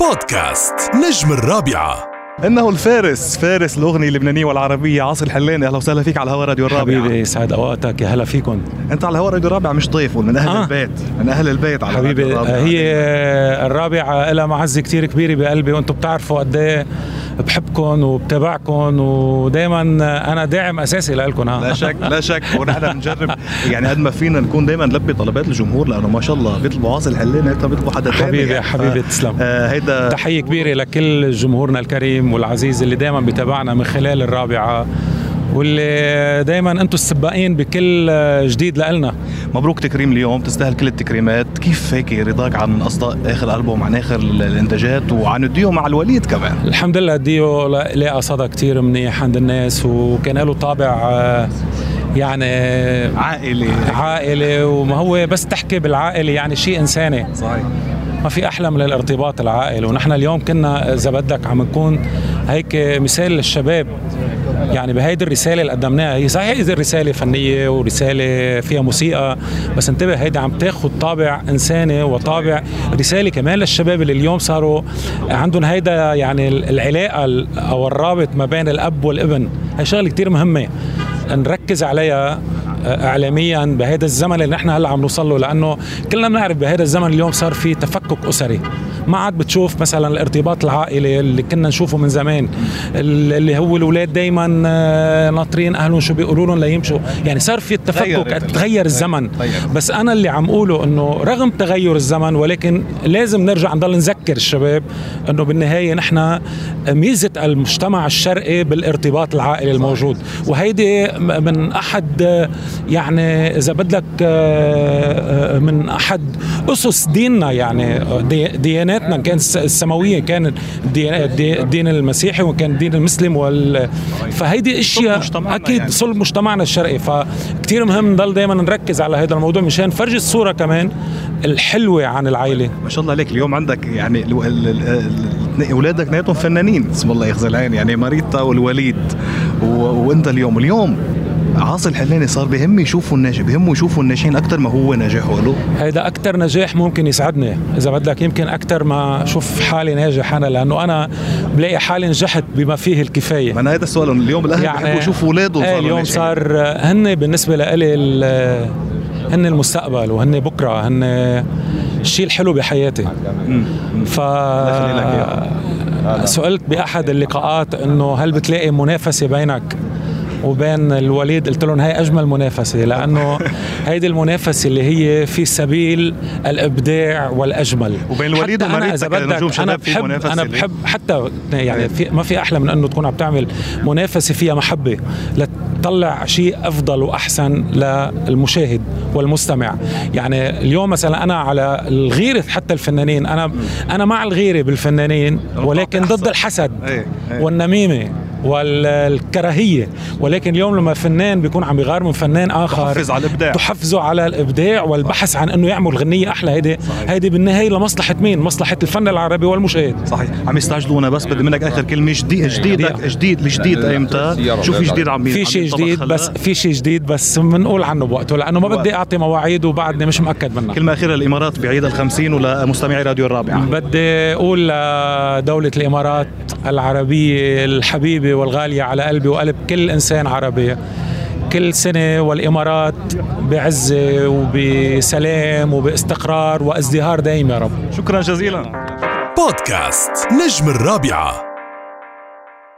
بودكاست نجم الرابعة. إنه الفارس فارس الأغنية اللبنانية والعربية. عاصي الحلاني أهلا وسهلا فيك على الهواء راديو الرابعة. حبيبي سعد أوقاتك. يا هلا فيكم. أنت على الهواء راديو الرابعة مش ضيف من أهل آه. البيت. من أهل البيت على حبيبي الرابعة. هي الرابعة لها معزة كثير كبيرة بقلبي. وأنتم بتعرفوا قد إيه بحبكم وبتابعكم ودائما أنا داعم أساسي لكم لا شك لا شك ونحن بنجرب. يعني قد ما فينا نكون دائما نلبي طلبات الجمهور لأنه ما شاء الله بيطلبوا عاصي أكثر بيطلبوا حدا ثاني حبيبي يعني. حبيبي تسلم. آه هيدا تحية كبيرة لكل جمهورنا الكريم والعزيز اللي دائما بيتابعنا من خلال الرابعة واللي دائما أنتم السباقين بكل جديد لنا مبروك تكريم اليوم تستاهل كل التكريمات. كيف هيك رضاك عن أصداء آخر ألبوم عن آخر الإنتاجات وعن الديو مع الوليد كمان؟ الحمد لله الديو لقى صدى كثير منيح عند الناس وكان له طابع يعني عائلي. عائلي وما هو بس تحكي بالعائلة يعني شيء إنساني. صحيح. ما في أحلى من الارتباط العائلي. ونحن اليوم كنا إذا بدك عم نكون هيك مثال للشباب. يعني بهيدي الرسالة اللي قدمناها هي صحيح اذا الرسالة فنية ورسالة فيها موسيقى بس انتبه هيدي عم تاخذ طابع إنساني وطابع رسالة كمان للشباب اللي اليوم صاروا عندهم هيدا يعني العلاقة أو الرابط ما بين الأب والابن. هي شغلة كثير مهمة نركز عليها اعلاميا بهذا الزمن اللي نحن هلأ عم نوصل له لأنه كلنا بنعرف بهذا الزمن اليوم صار في تفكك أسري. ما عاد بتشوف مثلا الارتباط العائلي اللي كنا نشوفه من زمان اللي هو الأولاد دائما آه، ناطرين أهلهم شو بيقولوا لهم ليمشوا. يعني صار في التفكك تغير الزمن. بس أنا اللي عم أقوله إنه رغم تغير الزمن ولكن لازم نرجع نضل نذكر الشباب إنه بالنهاية نحن ميزة المجتمع الشرقي بالارتباط العائلي الموجود. وهيدي من أحد يعني إذا بدك آه، آه، من أحد أسس ديننا يعني دياناتنا. كان السماوية كان الدين المسيحي وكان الدين المسلم وال فهيدي أشياء أكيد يعني. صلب مجتمعنا الشرقي. فكتير مهم نضل دائما نركز على هذا الموضوع مشان نفرجي الصورة كمان الحلوة عن العائلة. ما شاء الله عليك. اليوم عندك يعني اولادك نيتهم فنانين. اسم الله يخزي العين. يعني ماريتا والوليد وانت اليوم. اليوم عاصي الحلاني صار بهم يشوفوا الناجح بهمه يشوفوا الناجحين أكثر ما هو نجاحه له هيدا أكثر نجاح ممكن يسعدني. إذا بدك يمكن أكثر ما أشوف حالي ناجح أنا لأنه أنا بلاقي حالي نجحت بما فيه الكفاية. ما أنا هذا السؤال. اليوم الأهل يعني بيحبوا يشوفوا اولادهم إيه اليوم ناجحين. صار هن بالنسبة لإلي هن المستقبل وهن بكرة هن الشيء الحلو بحياتي. ف سئلت بأحد اللقاءات إنه هل بتلاقي منافسة بينك وبين الوليد قلت لهم هاي أجمل منافسة لأنه هيدي المنافسة اللي هي في سبيل الإبداع والأجمل. وبين الوليد ومريض إذا بدك أنا بحب أنا بحب حتى يعني في ما في أحلى من إنه تكون عم تعمل منافسة فيها محبة لتطلع شيء أفضل وأحسن للمشاهد والمستمع. يعني اليوم مثلا أنا على الغيره حتى الفنانين أنا أنا مع الغيرة بالفنانين ولكن ضد الحسد إيه، إيه. والنميمة. والكراهية. ولكن اليوم لما فنان بيكون عم بيغار من فنان آخر تحفز على الإبداع. تحفزه على الإبداع والبحث عن إنه يعمل غنية أحلى. هيدي هيدي بالنهاية لمصلحة مين؟ مصلحة الفن العربي والمشاهد. صحيح. عم يستعجلونا بس بدي منك آخر كلمة. جديد جديد جديد الجديد ايمتى شو في جديد عم في شيء جديد بس في شيء جديد بس بنقول عنه بوقته لأنه ما بدي أعطي مواعيد وبعدني مش مأكد منها. كلمة أخيرة للامارات بعيد الخمسين ولمستمعي راديو الرابعه بدي أقول لدولة الإمارات العربية الحبيبة والغالية على قلبي وقلب كل إنسان عربي. كل سنة والإمارات بعزة وبسلام وباستقرار وازدهار دائم يا رب. شكرا جزيلا. بودكاست نجم الرابعة.